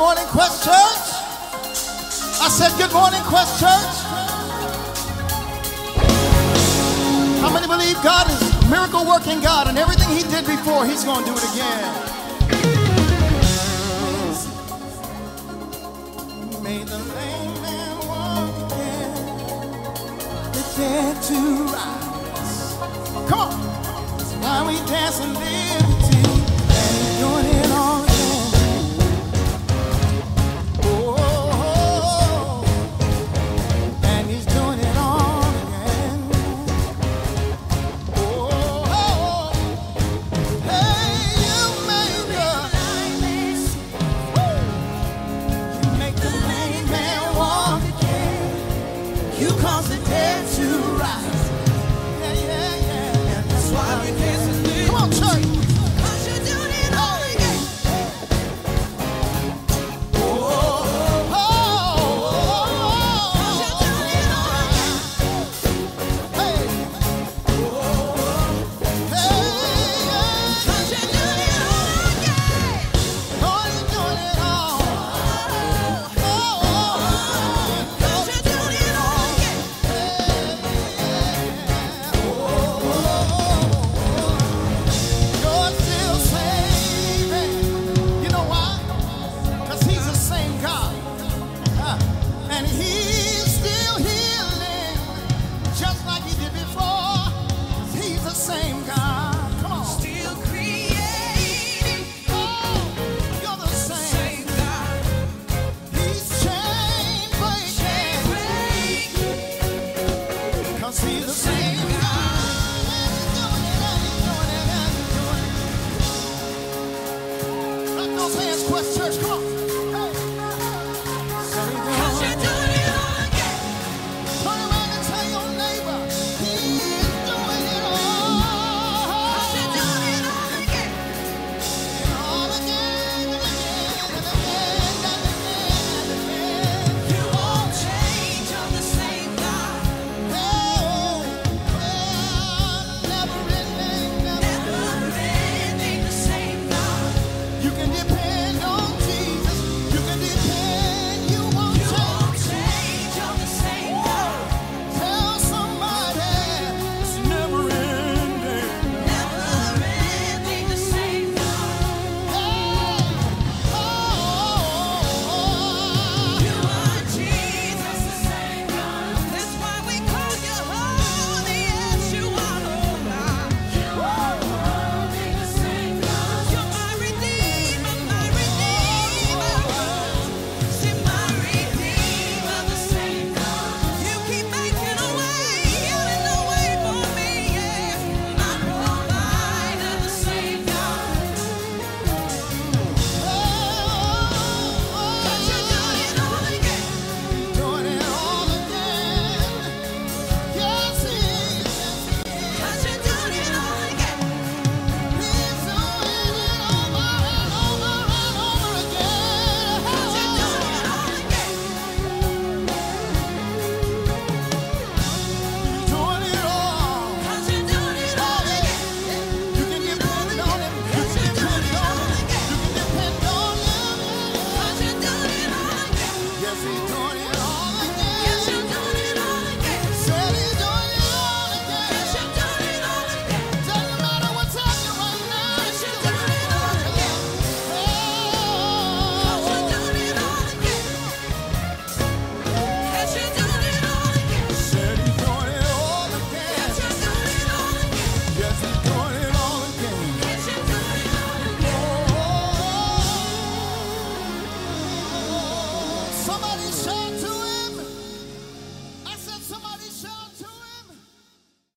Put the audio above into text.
morning, Quest Church. I said, Good morning, Quest Church. How many believe God is miracle working God and everything He did before, He's going to do it again? Made the lame man walk again, the dead to rise. Come on. Why we dance in liberty and So. sir.